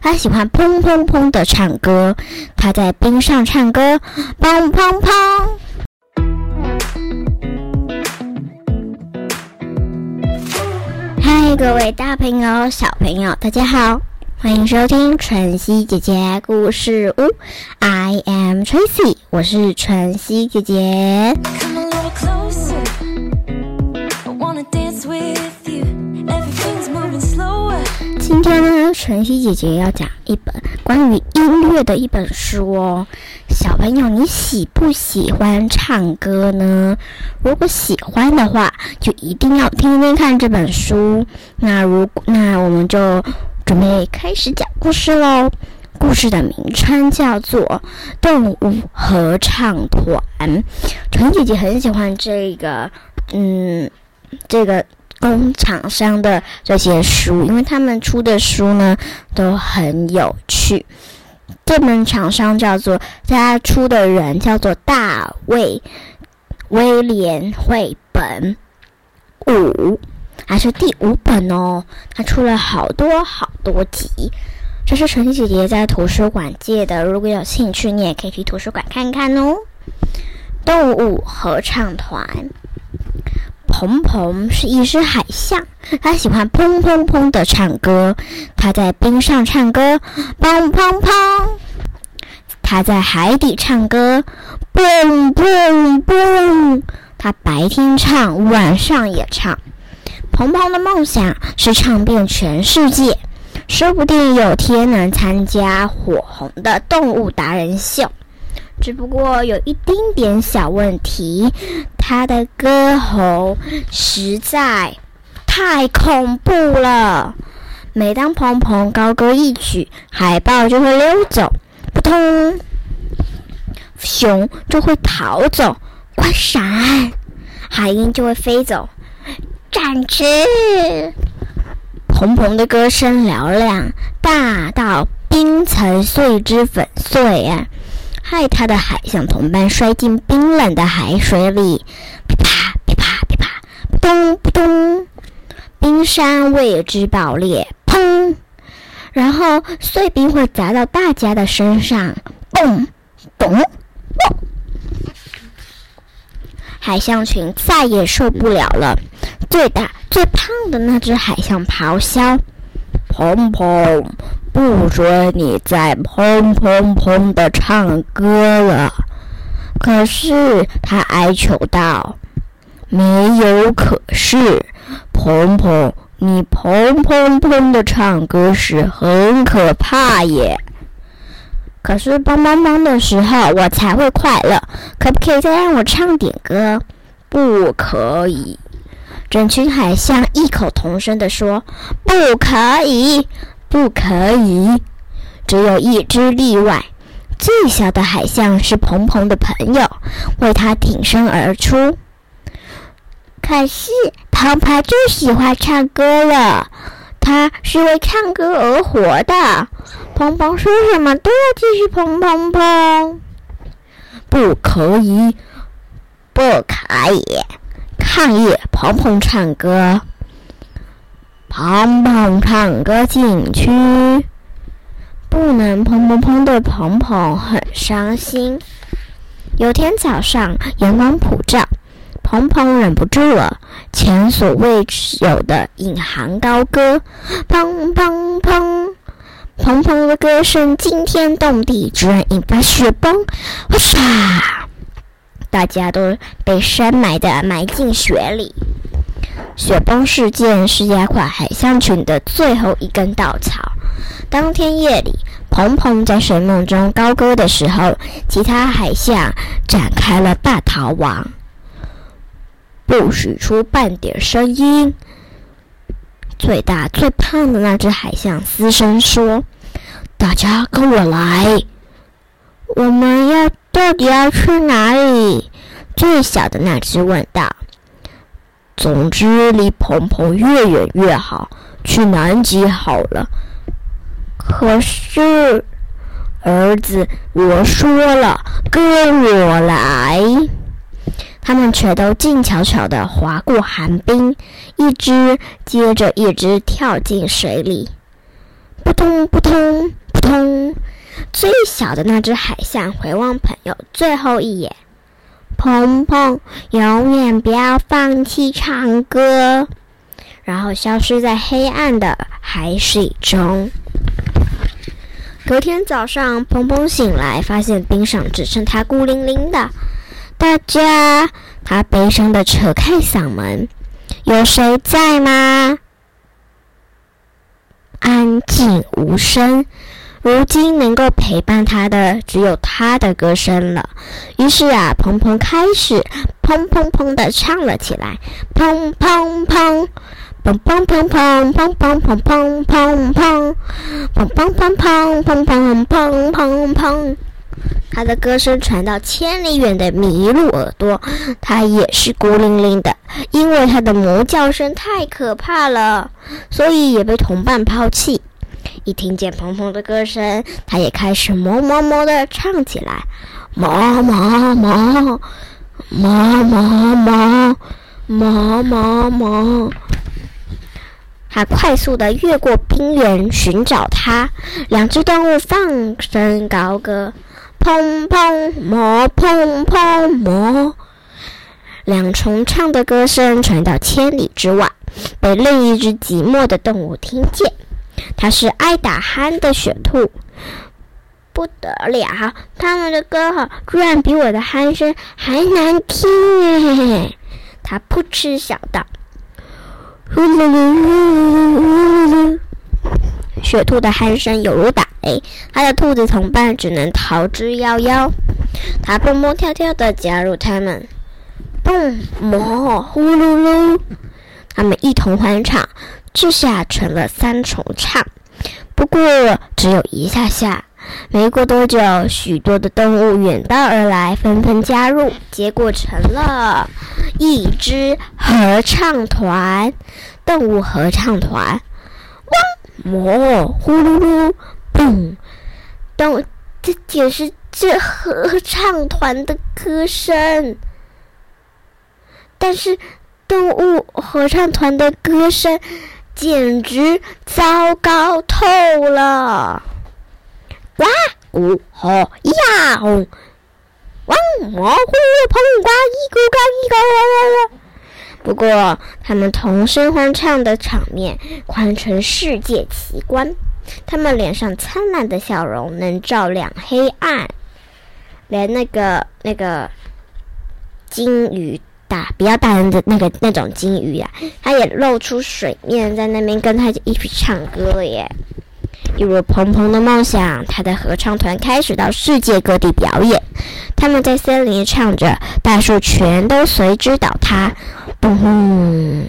他喜欢砰砰砰的唱歌。他在冰上唱歌，砰砰砰。嗨，各位大朋友、小朋友，大家好，欢迎收听晨曦姐姐故事屋。I am Tracy，我是晨曦姐姐。今天呢，晨曦姐姐要讲一本关于音乐的一本书哦。小朋友，你喜不喜欢唱歌呢？如果喜欢的话，就一定要听听看这本书。那如果那我们就准备开始讲故事喽。故事的名称叫做《动物合唱团》。晨姐姐很喜欢这个，嗯，这个。工厂商的这些书，因为他们出的书呢都很有趣。这本厂商叫做他出的人叫做大卫威廉绘本五，还是第五本哦。他出了好多好多集。这是陈姐姐在图书馆借的，如果有兴趣，你也可以去图书馆看看哦。动物合唱团。鹏鹏是一只海象，它喜欢砰砰砰的唱歌。它在冰上唱歌，砰砰砰；它在海底唱歌，蹦蹦蹦。它白天唱，晚上也唱。鹏鹏的梦想是唱遍全世界，说不定有天能参加火红的动物达人秀。只不过有一丁点小问题，他的歌喉实在太恐怖了。每当鹏鹏高歌一曲，海豹就会溜走，扑通，熊就会逃走，快闪！海鹰就会飞走，展翅。鹏鹏的歌声嘹亮，大到冰层碎之粉碎啊！害他的海象同伴摔进冰冷的海水里，噼啪噼啪噼啪，扑通扑通，冰山为之爆裂，砰！然后碎冰会砸到大家的身上，咚咚咚！海象群再也受不了了，最大最胖的那只海象咆哮：“砰砰！”不准你再砰砰砰的唱歌了！可是他哀求道：“没有可是，砰砰，你砰砰砰的唱歌时很可怕耶。可是砰砰砰的时候我才会快乐，可不可以再让我唱点歌？不可以！整群海象异口同声地说：不可以。不可以，只有一只例外。最小的海象是鹏鹏的朋友，为他挺身而出。可是鹏鹏最喜欢唱歌了，他是为唱歌而活的。鹏鹏说什么都要继续砰砰砰。不可以，不可以，抗议鹏鹏唱歌。砰砰唱歌禁区，不能砰砰砰的砰砰很伤心。有天早上，阳光普照，砰砰忍不住了，前所未有的引吭高歌，砰砰砰！砰砰的歌声惊天动地，居然引发雪崩，哇唰！大家都被深埋的埋进雪里。雪崩事件是压垮海象群的最后一根稻草。当天夜里，鹏鹏在睡梦中高歌的时候，其他海象展开了大逃亡，不许出半点声音。最大最胖的那只海象嘶声说：“大家跟我来，我们要到底要去哪里？”最小的那只问道。总之，离鹏鹏越远越好。去南极好了。可是，儿子，我说了，跟我来。他们全都静悄悄地划过寒冰，一只接着一只跳进水里，扑通扑通扑通。最小的那只海象回望朋友最后一眼，鹏鹏，永远不要放弃唱歌，然后消失在黑暗的海水中。隔天早上，鹏鹏醒来，发现冰上只剩他孤零零的。大家，他悲伤的扯开嗓门：“有谁在吗？”安静无声。如今能够陪伴他的只有他的歌声了。于是啊，鹏鹏开始砰砰砰的唱了起来，砰砰砰，砰砰砰砰砰砰砰砰砰砰，砰砰砰砰砰砰砰砰砰。他的歌声传到千里远的麋鹿耳朵，他也是孤零零的，因为他的魔叫声太可怕了，所以也被同伴抛弃。一听见鹏鹏的歌声，他也开始哞哞哞的唱起来，哞哞哞，哞哞哞，哞哞哞。他快速的越过冰原寻找它。两只动物放声高歌，砰砰哞，砰砰哞。两重唱的歌声传到千里之外，被另一只寂寞的动物听见。它是爱打鼾的雪兔，不得了！他们的歌好，居然比我的鼾声还难听哎！他扑哧笑道：“呼噜噜噜噜噜噜！”雪兔的鼾声犹如打雷，他的兔子同伴只能逃之夭夭。他蹦蹦跳跳地加入他们，蹦哞呼噜噜，他们一同欢唱。这下成了三重唱，不过只有一下下。没过多久，许多的动物远道而来，纷纷加入，结果成了一支合唱团——动物合唱团。汪哞呼噜噜，嘣！动，这解释这合唱团的歌声，但是动物合唱团的歌声。简直糟糕透了！呱咕吼呀轰，汪模糊碰呱一咕嘎一咕。不过，他们同声欢唱的场面堪称世界奇观。他们脸上灿烂的笑容能照亮黑暗，连那个那个金鱼。大比较大人的那个那种金鱼呀，它也露出水面，在那边跟他一起唱歌耶。一如鹏鹏的梦想，他的合唱团开始到世界各地表演。他们在森林唱着，大树全都随之倒塌。嘣轰！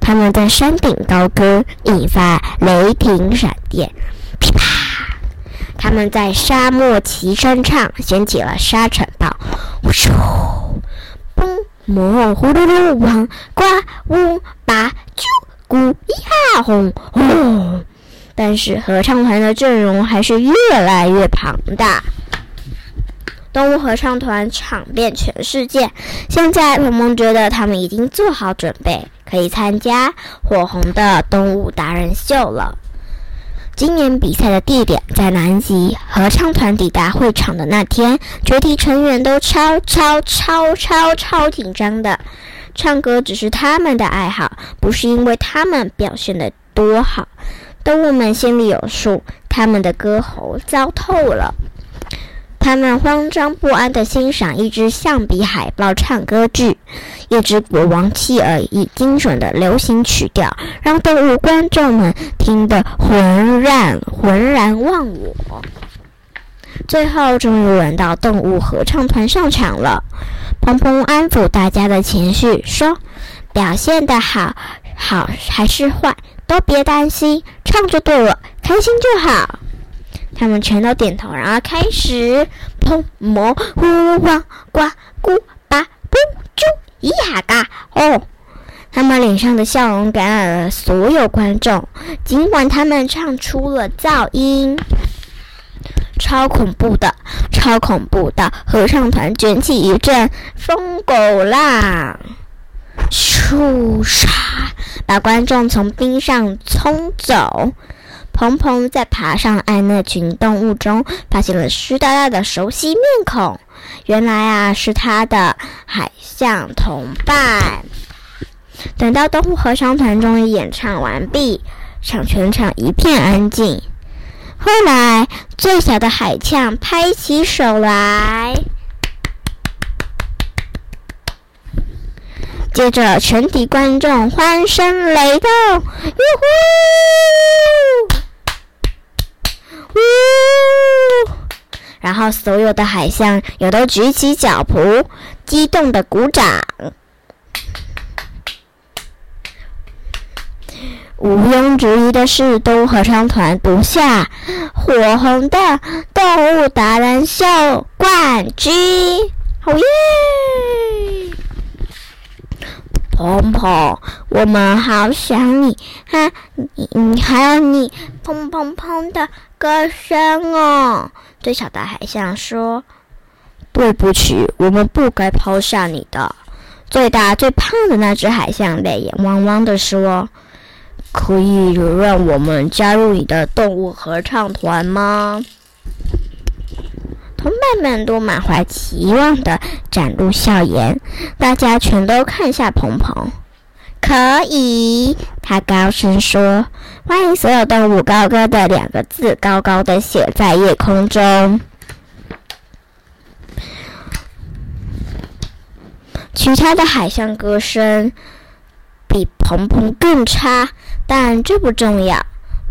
他们在山顶高歌，引发雷霆闪电。噼啪！他们在沙漠齐声唱，掀起了沙尘暴。呜咻！嘣！模糊噜噜王呱呜吧啾咕呀轰轰，但是合唱团的阵容还是越来越庞大。动物合唱团唱遍全世界，现在萌萌觉得他们已经做好准备，可以参加火红的动物达人秀了。今年比赛的地点在南极。合唱团抵达会场的那天，全体成员都超超超超超紧张的。唱歌只是他们的爱好，不是因为他们表现的多好。动物们心里有数，他们的歌喉糟透了。他们慌张不安地欣赏一支象鼻海豹唱歌剧，一支国王妻儿以精准的流行曲调，让动物观众们听得浑然浑然忘我。最后，终于轮到动物合唱团上场了。鹏鹏安抚大家的情绪，说：“表现的好，好还是坏，都别担心，唱就对了，开心就好。”他们全都点头，然后开始砰哞呼汪呱咕吧嘣啾呀嘎哦！他们脸上的笑容感染了所有观众，尽管他们唱出了噪音，超恐怖的，超恐怖的！合唱团卷起一阵疯狗浪，咻唰，把观众从冰上冲走。鹏鹏在爬上岸那群动物中，发现了湿哒哒的熟悉面孔。原来啊，是他的海象同伴。等到动物合唱团终于演唱完毕，场全场一片安静。后来，最小的海象拍起手来。接着，全体观众欢声雷动，哟呼！呜！然后，所有的海象也都举起脚蹼，激动的鼓掌。毋庸置疑的是，动物合唱团夺下火红的动物达人秀冠军，好耶！鹏鹏，我们好想你，哈，你你还有你砰砰砰的歌声哦。最小的海象说：“对不起，我们不该抛下你的。”最大最胖的那只海象泪眼汪汪的说：“可以让我们加入你的动物合唱团吗？”同伴们都满怀期望的展露笑颜，大家全都看向鹏鹏。可以，他高声说：“欢迎所有动物高歌的两个字，高高的写在夜空中。”其他的海象歌声比鹏鹏更差，但这不重要。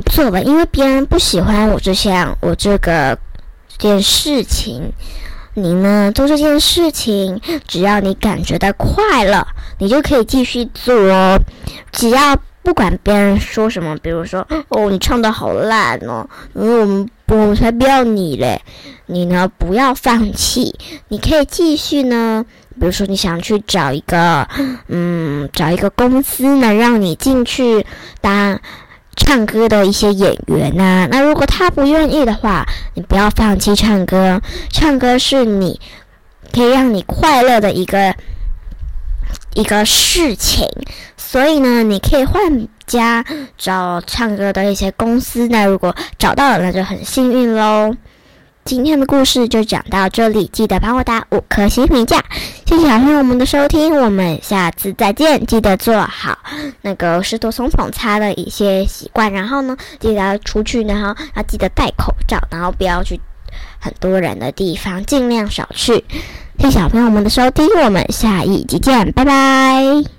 不做吧，因为别人不喜欢我这项我这个件事情。你呢，做这件事情，只要你感觉到快乐，你就可以继续做。只要不管别人说什么，比如说哦，你唱的好烂哦，嗯，我们我们才不要你嘞。你呢，不要放弃，你可以继续呢。比如说，你想去找一个，嗯，找一个公司能让你进去当。唱歌的一些演员呐，那如果他不愿意的话，你不要放弃唱歌。唱歌是你可以让你快乐的一个一个事情，所以呢，你可以换家找唱歌的一些公司。那如果找到了，那就很幸运喽。今天的故事就讲到这里，记得帮我打五颗星评价，谢谢小朋友们的收听，我们下次再见。记得做好那个湿多松捧擦的一些习惯，然后呢，记得要出去，然后要记得戴口罩，然后不要去很多人的地方，尽量少去。谢谢小朋友们的收听，我们下一集见，拜拜。